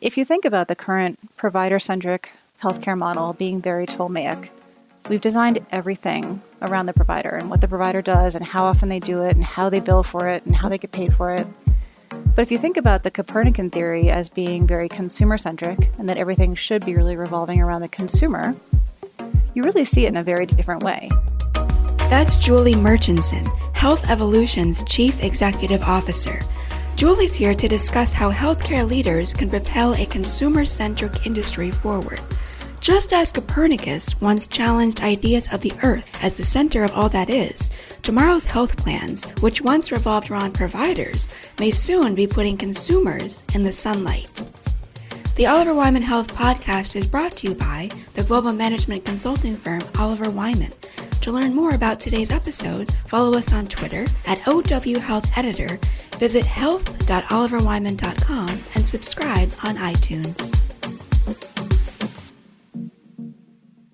If you think about the current provider centric healthcare model being very Ptolemaic, we've designed everything around the provider and what the provider does and how often they do it and how they bill for it and how they get paid for it. But if you think about the Copernican theory as being very consumer centric and that everything should be really revolving around the consumer, you really see it in a very different way. That's Julie Murchinson, Health Evolution's Chief Executive Officer. Julie's here to discuss how healthcare leaders can propel a consumer centric industry forward. Just as Copernicus once challenged ideas of the Earth as the center of all that is, tomorrow's health plans, which once revolved around providers, may soon be putting consumers in the sunlight. The Oliver Wyman Health Podcast is brought to you by the global management consulting firm Oliver Wyman. To learn more about today's episode, follow us on Twitter at OW Health Editor Visit health.oliverwyman.com and subscribe on iTunes.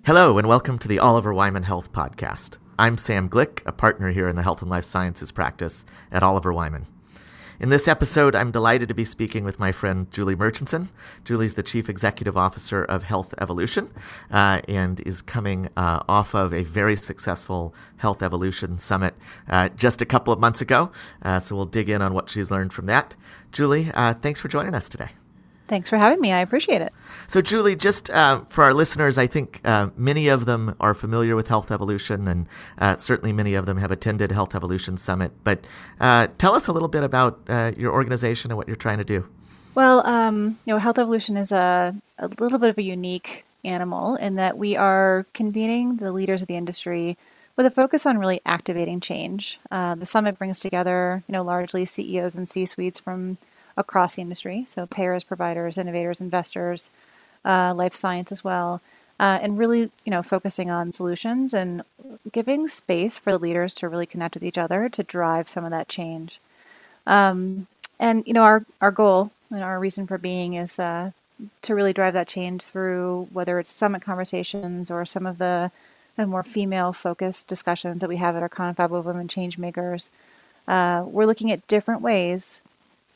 Hello, and welcome to the Oliver Wyman Health Podcast. I'm Sam Glick, a partner here in the Health and Life Sciences practice at Oliver Wyman. In this episode, I'm delighted to be speaking with my friend Julie Murchinson. Julie's the Chief Executive Officer of Health Evolution uh, and is coming uh, off of a very successful Health Evolution Summit uh, just a couple of months ago. Uh, so we'll dig in on what she's learned from that. Julie, uh, thanks for joining us today. Thanks for having me. I appreciate it. So, Julie, just uh, for our listeners, I think uh, many of them are familiar with Health Evolution, and uh, certainly many of them have attended Health Evolution Summit. But uh, tell us a little bit about uh, your organization and what you're trying to do. Well, um, you know, Health Evolution is a, a little bit of a unique animal in that we are convening the leaders of the industry with a focus on really activating change. Uh, the summit brings together, you know, largely CEOs and C-suites from across the industry. So payers, providers, innovators, investors, uh, life science as well, uh, and really, you know, focusing on solutions and giving space for the leaders to really connect with each other to drive some of that change. Um, and you know, our our goal and our reason for being is uh, to really drive that change through whether it's summit conversations or some of the kind of more female focused discussions that we have at our Confab of Women Change Makers. Uh, we're looking at different ways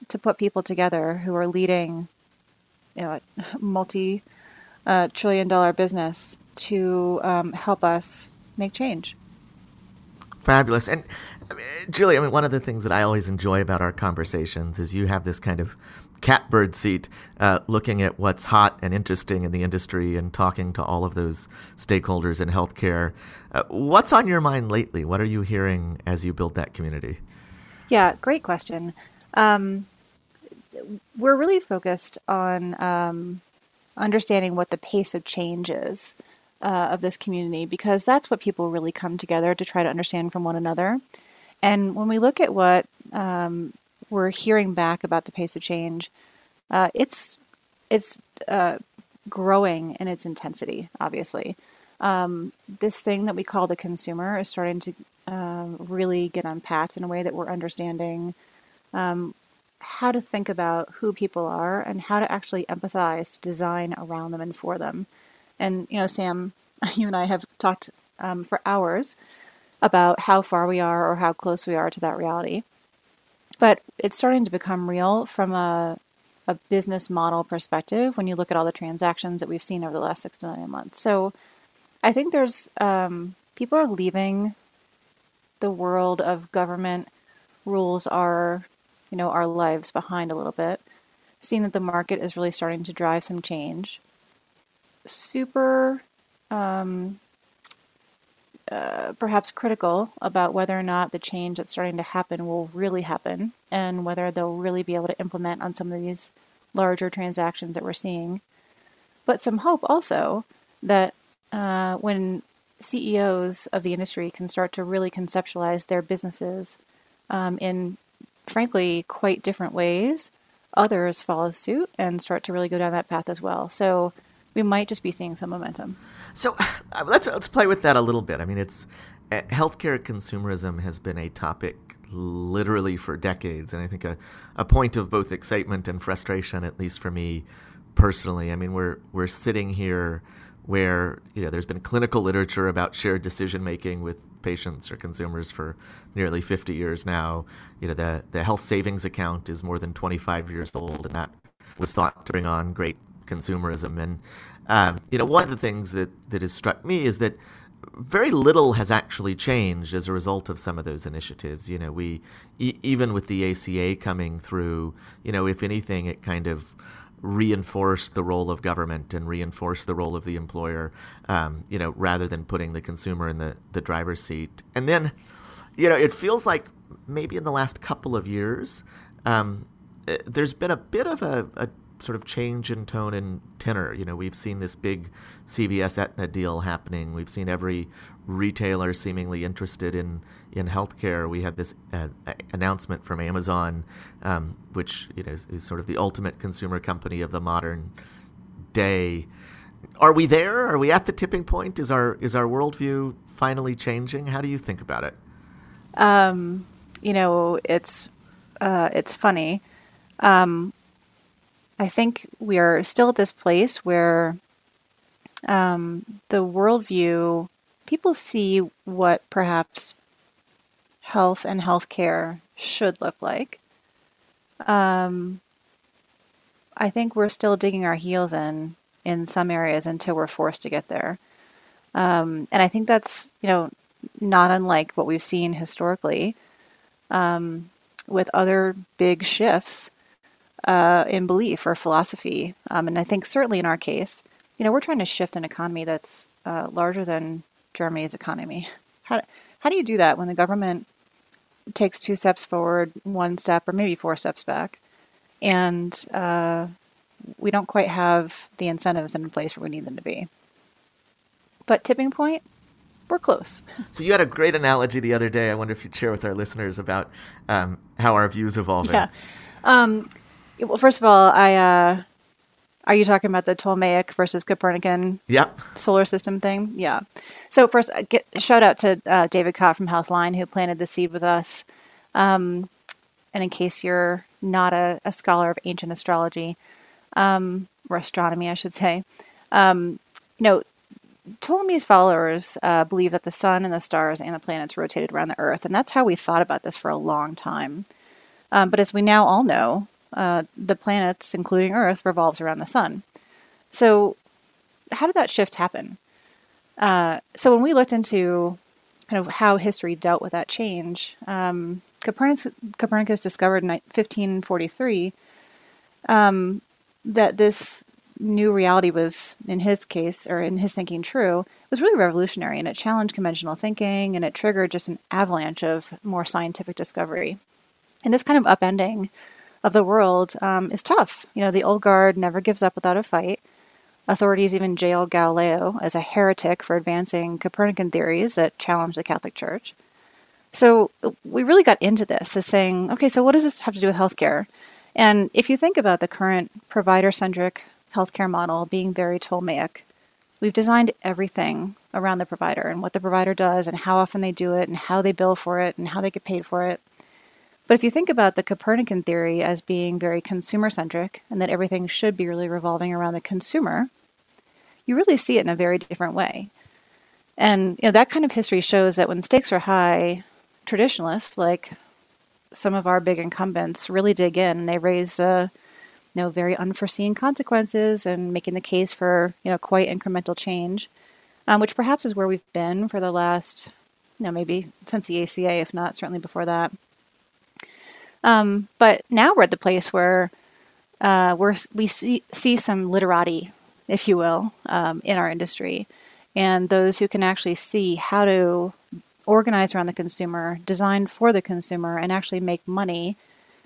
to put people together who are leading, you know, a multi uh, trillion dollar business to um, help us make change. Fabulous. And I mean, Julie, I mean, one of the things that I always enjoy about our conversations is you have this kind of catbird seat uh, looking at what's hot and interesting in the industry and talking to all of those stakeholders in healthcare. Uh, what's on your mind lately? What are you hearing as you build that community? Yeah, great question. Um, we're really focused on um, understanding what the pace of change is uh, of this community because that's what people really come together to try to understand from one another. And when we look at what um, we're hearing back about the pace of change, uh, it's it's uh, growing in its intensity. Obviously, um, this thing that we call the consumer is starting to um, really get unpacked in a way that we're understanding um, how to think about who people are and how to actually empathize to design around them and for them. And, you know, Sam, you and I have talked um, for hours about how far we are or how close we are to that reality. But it's starting to become real from a, a business model perspective when you look at all the transactions that we've seen over the last six to nine months. So I think there's um, people are leaving the world of government rules are you know, our lives behind a little bit, seeing that the market is really starting to drive some change. Super, um, uh, perhaps critical about whether or not the change that's starting to happen will really happen and whether they'll really be able to implement on some of these larger transactions that we're seeing. But some hope also that uh, when CEOs of the industry can start to really conceptualize their businesses um, in frankly, quite different ways, others follow suit and start to really go down that path as well. So we might just be seeing some momentum. So uh, let's let's play with that a little bit. I mean, it's uh, healthcare consumerism has been a topic literally for decades, and I think a, a point of both excitement and frustration, at least for me personally. I mean, we're we're sitting here where you know there's been clinical literature about shared decision making with patients or consumers for nearly 50 years now. You know, the, the health savings account is more than 25 years old, and that was thought to bring on great consumerism. And um, you know, one of the things that that has struck me is that very little has actually changed as a result of some of those initiatives. You know, we e- even with the ACA coming through, you know, if anything, it kind of reinforced the role of government and reinforce the role of the employer, um, you know, rather than putting the consumer in the, the driver's seat. And then, you know, it feels like maybe in the last couple of years, um, eh, there's been a bit of a, a sort of change in tone and tenor. You know, we've seen this big CVS Aetna deal happening. We've seen every retailer seemingly interested in in healthcare. We had this uh, announcement from Amazon, um, which you know is, is, sort of the ultimate consumer company of the modern day. Are we there? Are we at the tipping point? Is our is our worldview finally changing? How do you think about it? Um, you know, it's uh, it's funny. Um, I think we are still at this place where um, the worldview, people see what perhaps health and healthcare should look like. Um, I think we're still digging our heels in in some areas until we're forced to get there. Um, and I think that's you know not unlike what we've seen historically um, with other big shifts uh, in belief or philosophy. Um, and I think certainly in our case, you know, we're trying to shift an economy that's uh, larger than Germany's economy. How, how do you do that when the government takes two steps forward, one step, or maybe four steps back, and uh, we don't quite have the incentives in place where we need them to be? But tipping point, we're close. So you had a great analogy the other day. I wonder if you'd share with our listeners about um, how our views evolving. Yeah. Um, well, first of all, I uh, are you talking about the Ptolemaic versus Copernican solar system thing? Yeah. So first, uh, get, shout out to uh, David Kopp from Healthline who planted the seed with us. Um, and in case you're not a, a scholar of ancient astrology um, or astronomy, I should say, um, you know, Ptolemy's followers uh, believe that the sun and the stars and the planets rotated around the Earth, and that's how we thought about this for a long time. Um, but as we now all know, uh, the planets, including Earth, revolves around the sun. So, how did that shift happen? Uh, so, when we looked into kind of how history dealt with that change, um, Copernicus, Copernicus, discovered in 1543 um, that this new reality was, in his case, or in his thinking, true, was really revolutionary and it challenged conventional thinking and it triggered just an avalanche of more scientific discovery. And this kind of upending of the world um, is tough. You know, the old guard never gives up without a fight. Authorities even jail Galileo as a heretic for advancing Copernican theories that challenged the Catholic Church. So we really got into this as saying, okay, so what does this have to do with healthcare? And if you think about the current provider centric healthcare model being very Ptolemaic, we've designed everything around the provider and what the provider does and how often they do it and how they bill for it and how they get paid for it. But if you think about the Copernican theory as being very consumer centric and that everything should be really revolving around the consumer, you really see it in a very different way. And you know that kind of history shows that when stakes are high, traditionalists like some of our big incumbents really dig in and they raise the you know very unforeseen consequences and making the case for you know quite incremental change, um, which perhaps is where we've been for the last you know maybe since the ACA, if not certainly before that. Um, but now we're at the place where uh, we're, we see, see some literati, if you will, um, in our industry. And those who can actually see how to organize around the consumer, design for the consumer, and actually make money,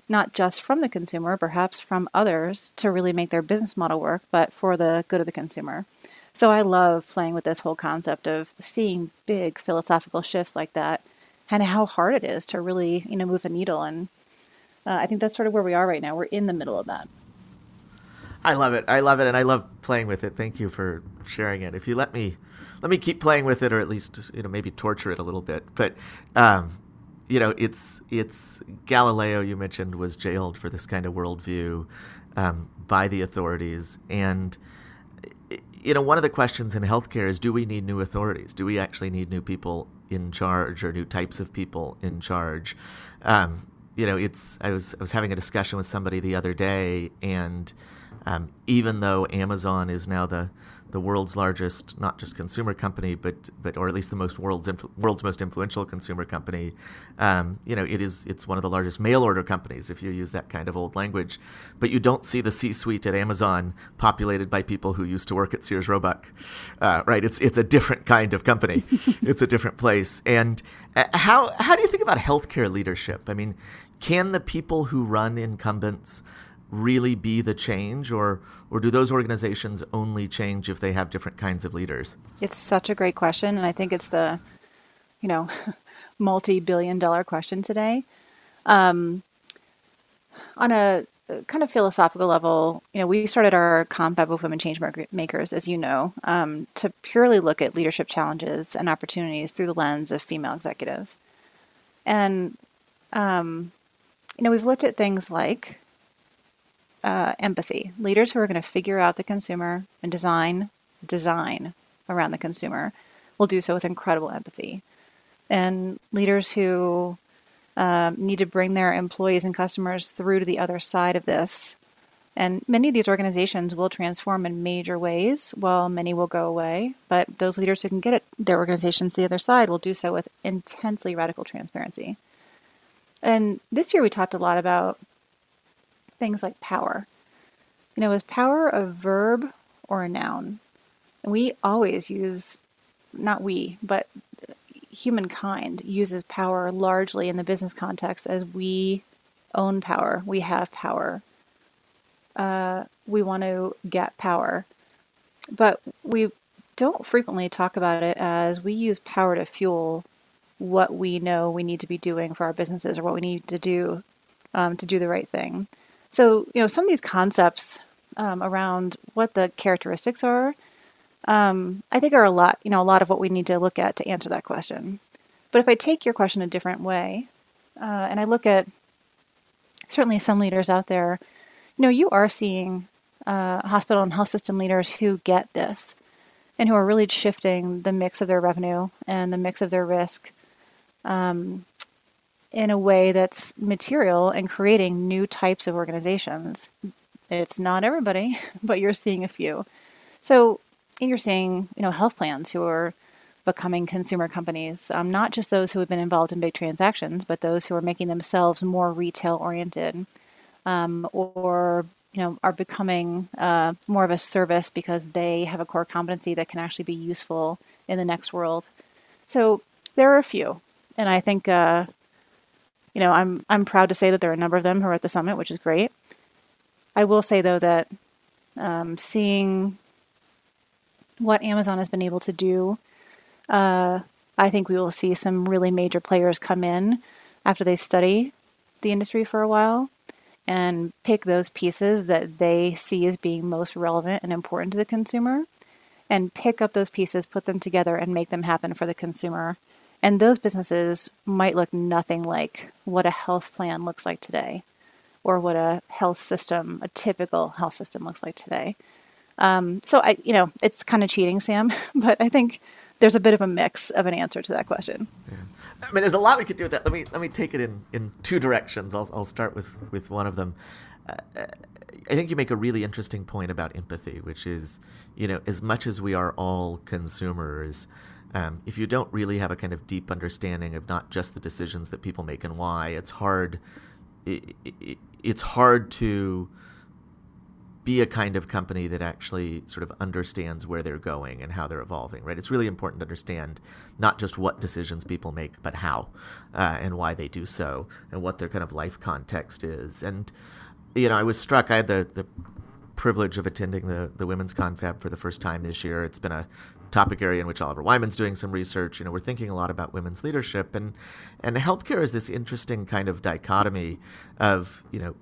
not just from the consumer, perhaps from others to really make their business model work, but for the good of the consumer. So I love playing with this whole concept of seeing big philosophical shifts like that and how hard it is to really, you know, move a needle and uh, I think that's sort of where we are right now. We're in the middle of that. I love it. I love it, and I love playing with it. Thank you for sharing it. If you let me, let me keep playing with it, or at least you know maybe torture it a little bit. But um, you know, it's it's Galileo. You mentioned was jailed for this kind of worldview um, by the authorities, and you know, one of the questions in healthcare is: Do we need new authorities? Do we actually need new people in charge, or new types of people in charge? Um, you know, it's I was I was having a discussion with somebody the other day, and Um, even though Amazon is now the the world's largest, not just consumer company, but but or at least the most world's influ- world's most influential consumer company. Um, you know, it is it's one of the largest mail order companies if you use that kind of old language. But you don't see the C-suite at Amazon populated by people who used to work at Sears Roebuck, uh, right? It's it's a different kind of company. it's a different place. And uh, how how do you think about healthcare leadership? I mean, can the people who run incumbents really be the change or or do those organizations only change if they have different kinds of leaders? It's such a great question and I think it's the you know multi-billion dollar question today. Um, on a kind of philosophical level, you know, we started our confab of women change makers, as you know, um, to purely look at leadership challenges and opportunities through the lens of female executives. And, um, you know, we've looked at things like uh, empathy. Leaders who are going to figure out the consumer and design design around the consumer will do so with incredible empathy. And leaders who um, need to bring their employees and customers through to the other side of this. And many of these organizations will transform in major ways, while many will go away. But those leaders who can get it, their organizations the other side will do so with intensely radical transparency. And this year we talked a lot about things like power. You know, is power a verb or a noun? We always use, not we, but humankind uses power largely in the business context as we own power, we have power, uh, we want to get power. But we don't frequently talk about it as we use power to fuel what we know we need to be doing for our businesses or what we need to do um, to do the right thing. So, you know, some of these concepts um, around what the characteristics are, um, I think are a lot, you know, a lot of what we need to look at to answer that question. But if I take your question a different way, uh, and I look at certainly some leaders out there, you know, you are seeing uh, hospital and health system leaders who get this and who are really shifting the mix of their revenue and the mix of their risk um, in a way that's material and creating new types of organizations. It's not everybody, but you're seeing a few. So you're seeing, you know, health plans who are becoming consumer companies, um, not just those who have been involved in big transactions, but those who are making themselves more retail oriented, um, or you know, are becoming uh, more of a service because they have a core competency that can actually be useful in the next world. So there are a few, and I think uh, you know, I'm I'm proud to say that there are a number of them who are at the summit, which is great. I will say though that um, seeing what Amazon has been able to do, uh, I think we will see some really major players come in after they study the industry for a while and pick those pieces that they see as being most relevant and important to the consumer and pick up those pieces, put them together, and make them happen for the consumer and those businesses might look nothing like what a health plan looks like today or what a health system, a typical health system looks like today. Um, so I, you know, it's kind of cheating, Sam, but I think there's a bit of a mix of an answer to that question. Yeah. I mean, there's a lot we could do with that. Let me let me take it in, in two directions. I'll I'll start with with one of them. Uh, I think you make a really interesting point about empathy, which is, you know, as much as we are all consumers, um, if you don't really have a kind of deep understanding of not just the decisions that people make and why, it's hard. It, it, it's hard to be a kind of company that actually sort of understands where they're going and how they're evolving, right? It's really important to understand not just what decisions people make, but how uh, and why they do so and what their kind of life context is. And, you know, I was struck, I had the, the privilege of attending the, the Women's Confab for the first time this year. It's been a topic area in which Oliver Wyman's doing some research. You know, we're thinking a lot about women's leadership, and and healthcare is this interesting kind of dichotomy of you know.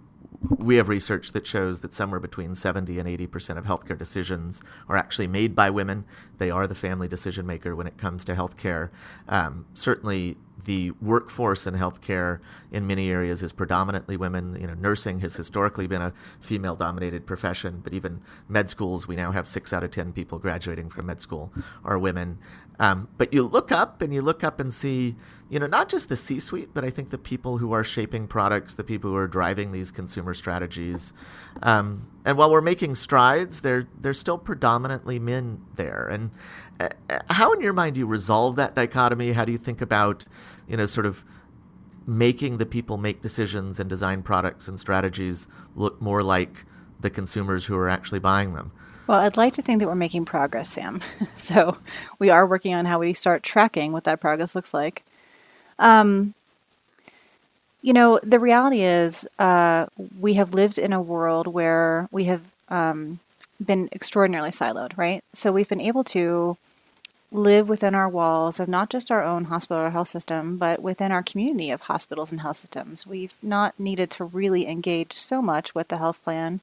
We have research that shows that somewhere between 70 and 80% of healthcare decisions are actually made by women. They are the family decision maker when it comes to healthcare. Um, certainly, the workforce in healthcare in many areas is predominantly women. You know, nursing has historically been a female-dominated profession, but even med schools, we now have six out of ten people graduating from med school are women. Um, but you look up and you look up and see, you know, not just the C-suite, but I think the people who are shaping products, the people who are driving these consumer strategies. Um, and while we're making strides, they're they're still predominantly men there. And uh, how, in your mind, do you resolve that dichotomy? How do you think about, you know, sort of making the people make decisions and design products and strategies look more like the consumers who are actually buying them? Well, I'd like to think that we're making progress, Sam. so we are working on how we start tracking what that progress looks like. Um, you know, the reality is uh, we have lived in a world where we have um, been extraordinarily siloed, right? So we've been able to live within our walls of not just our own hospital or health system, but within our community of hospitals and health systems. We've not needed to really engage so much with the health plan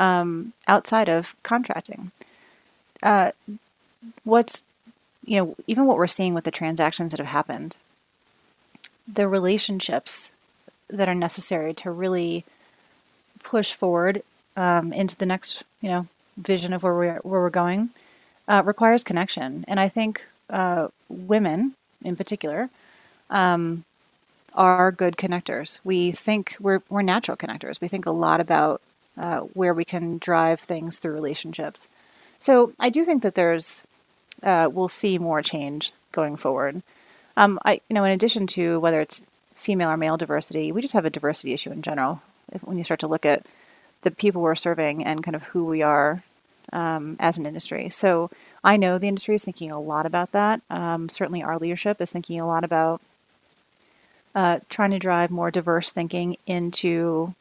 um, outside of contracting. Uh, what's, you know, even what we're seeing with the transactions that have happened, the relationships that are necessary to really push forward um, into the next, you know, vision of where we're where we're going uh, requires connection. And I think uh, women, in particular, um, are good connectors. We think we're we're natural connectors. We think a lot about uh, where we can drive things through relationships. So I do think that there's uh, we'll see more change going forward. Um, I you know in addition to whether it's female or male diversity, we just have a diversity issue in general. If, when you start to look at the people we're serving and kind of who we are um, as an industry. So I know the industry is thinking a lot about that. Um, certainly, our leadership is thinking a lot about uh, trying to drive more diverse thinking into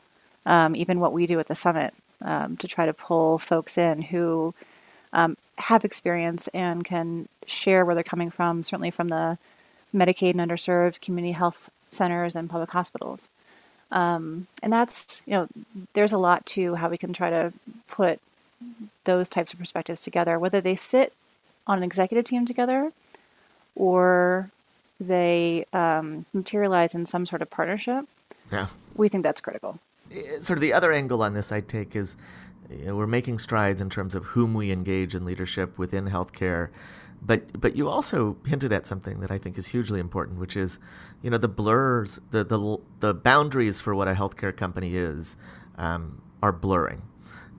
um, even what we do at the summit um, to try to pull folks in who um, have experience and can share where they're coming from, certainly from the Medicaid and underserved community health centers and public hospitals. Um, and that's, you know, there's a lot to how we can try to put those types of perspectives together, whether they sit on an executive team together or they um, materialize in some sort of partnership. Yeah. We think that's critical. Eh, sort of the other angle on this I take is you know, we're making strides in terms of whom we engage in leadership within healthcare. But but you also hinted at something that I think is hugely important, which is, you know, the blurs, the the the boundaries for what a healthcare company is, um, are blurring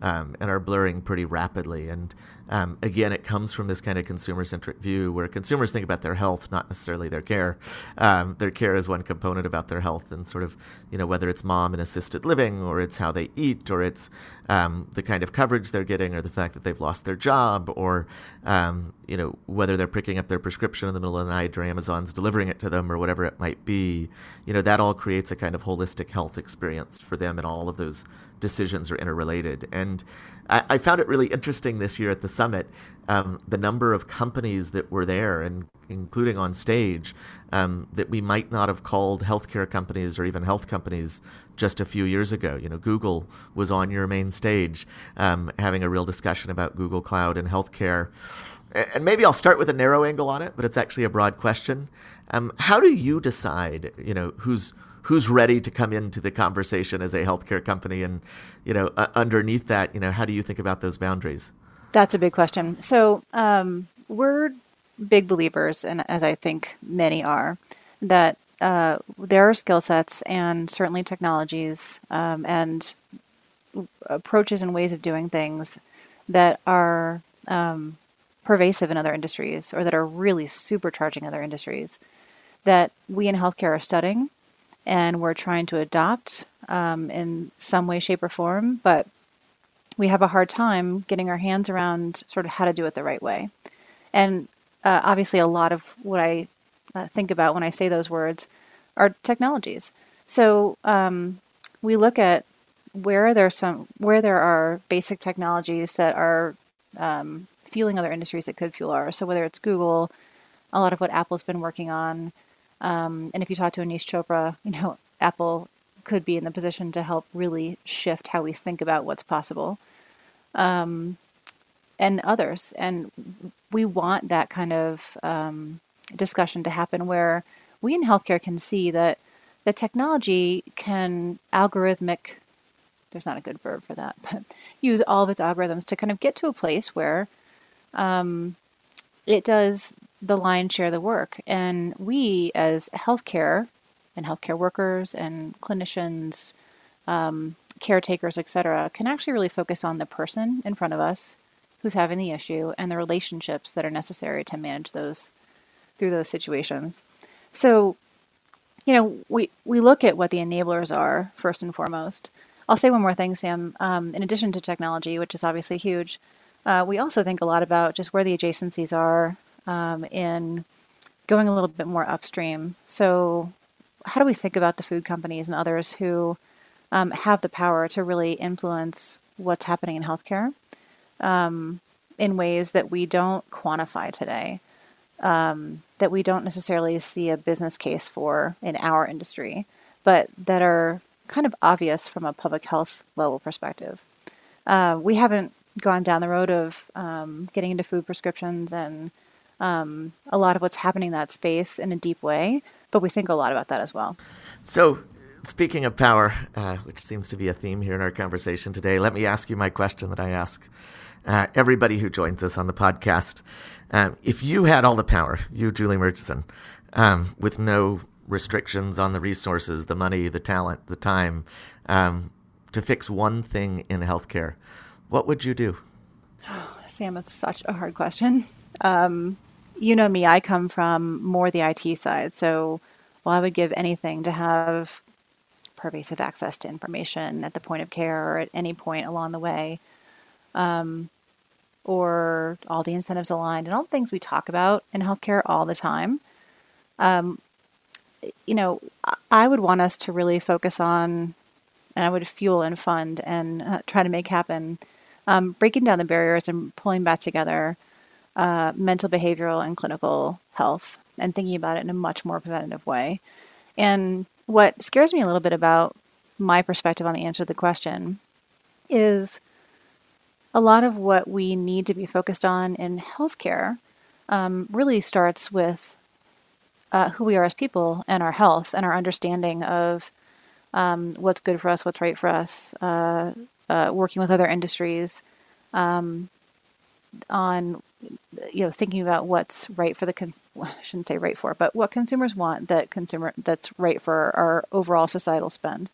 um, and are blurring pretty rapidly. And um, again, it comes from this kind of consumer centric view where consumers think about their health, not necessarily their care. Um, their care is one component about their health, and sort of, you know, whether it's mom and assisted living, or it's how they eat, or it's um, the kind of coverage they're getting, or the fact that they've lost their job, or, um, you know, whether they're picking up their prescription in the middle of the night, or Amazon's delivering it to them, or whatever it might be. You know, that all creates a kind of holistic health experience for them, and all of those decisions are interrelated. And I, I found it really interesting this year at the summit um, the number of companies that were there, and including on stage, um, that we might not have called healthcare companies or even health companies just a few years ago. You know, Google was on your main stage um, having a real discussion about Google Cloud and healthcare. And maybe I'll start with a narrow angle on it, but it's actually a broad question. Um, how do you decide, you know, who's who's ready to come into the conversation as a healthcare company and you know uh, underneath that you know how do you think about those boundaries that's a big question so um, we're big believers and as i think many are that uh, there are skill sets and certainly technologies um, and approaches and ways of doing things that are um, pervasive in other industries or that are really supercharging other industries that we in healthcare are studying and we're trying to adopt um, in some way, shape, or form, but we have a hard time getting our hands around sort of how to do it the right way. And uh, obviously, a lot of what I uh, think about when I say those words are technologies. So um, we look at where there some where there are basic technologies that are um, fueling other industries that could fuel ours. So whether it's Google, a lot of what Apple's been working on, um, and if you talk to Aneesh Chopra, you know, Apple could be in the position to help really shift how we think about what's possible. Um, and others. And we want that kind of um, discussion to happen where we in healthcare can see that the technology can algorithmic there's not a good verb for that, but use all of its algorithms to kind of get to a place where um, it does the lion's share of the work. And we, as healthcare and healthcare workers and clinicians, um, caretakers, etc., can actually really focus on the person in front of us who's having the issue and the relationships that are necessary to manage those through those situations. So, you know, we we look at what the enablers are first and foremost. I'll say one more thing, Sam. Um, in addition to technology, which is obviously huge, uh, we also think a lot about just where the adjacencies are um, in going a little bit more upstream. So, how do we think about the food companies and others who um, have the power to really influence what's happening in healthcare um, in ways that we don't quantify today, um, that we don't necessarily see a business case for in our industry, but that are kind of obvious from a public health level perspective. Uh, we haven't gone down the road of um, getting into food prescriptions and um, a lot of what's happening in that space in a deep way, but we think a lot about that as well. So, speaking of power, uh, which seems to be a theme here in our conversation today, let me ask you my question that I ask uh, everybody who joins us on the podcast. Um, if you had all the power, you, Julie Murchinson, um, with no restrictions on the resources, the money, the talent, the time, um, to fix one thing in healthcare, what would you do? Sam, it's such a hard question. Um, you know me, I come from more the IT side. So, well, I would give anything to have pervasive access to information at the point of care or at any point along the way, um, or all the incentives aligned and all the things we talk about in healthcare all the time. Um, you know, I would want us to really focus on, and I would fuel and fund and uh, try to make happen, um, breaking down the barriers and pulling back together uh, mental, behavioral, and clinical health and thinking about it in a much more preventative way. And what scares me a little bit about my perspective on the answer to the question is a lot of what we need to be focused on in healthcare um, really starts with uh, who we are as people and our health and our understanding of um, what's good for us, what's right for us, uh, uh, working with other industries um, on you know thinking about what's right for the cons- I shouldn't say right for, but what consumers want that consumer that's right for our overall societal spend.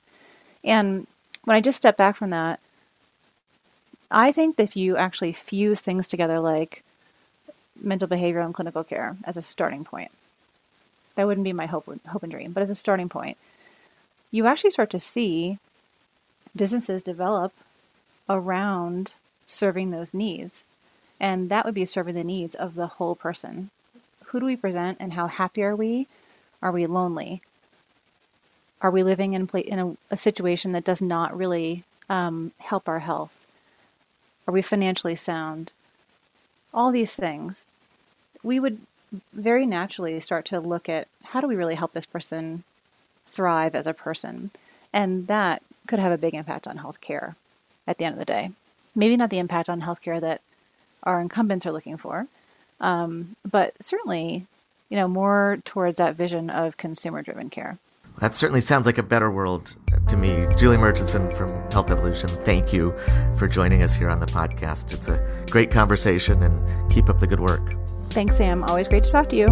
And when I just step back from that, I think that if you actually fuse things together like mental behavioral and clinical care as a starting point, that wouldn't be my hope, hope and dream, but as a starting point, you actually start to see businesses develop around serving those needs. And that would be serving the needs of the whole person. Who do we present and how happy are we? Are we lonely? Are we living in, in a, a situation that does not really um, help our health? Are we financially sound? All these things. We would very naturally start to look at how do we really help this person thrive as a person? And that could have a big impact on healthcare at the end of the day. Maybe not the impact on healthcare that our incumbents are looking for, um, but certainly, you know, more towards that vision of consumer-driven care. That certainly sounds like a better world to me. Julie Murchinson from Health Evolution, thank you for joining us here on the podcast. It's a great conversation and keep up the good work. Thanks, Sam. Always great to talk to you.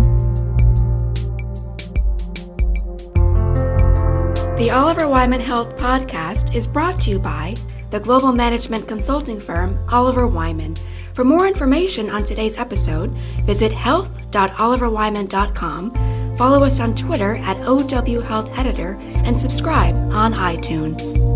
The Oliver Wyman Health Podcast is brought to you by the global management consulting firm Oliver Wyman. For more information on today's episode, visit health.oliverwyman.com, follow us on Twitter at OW Health Editor, and subscribe on iTunes.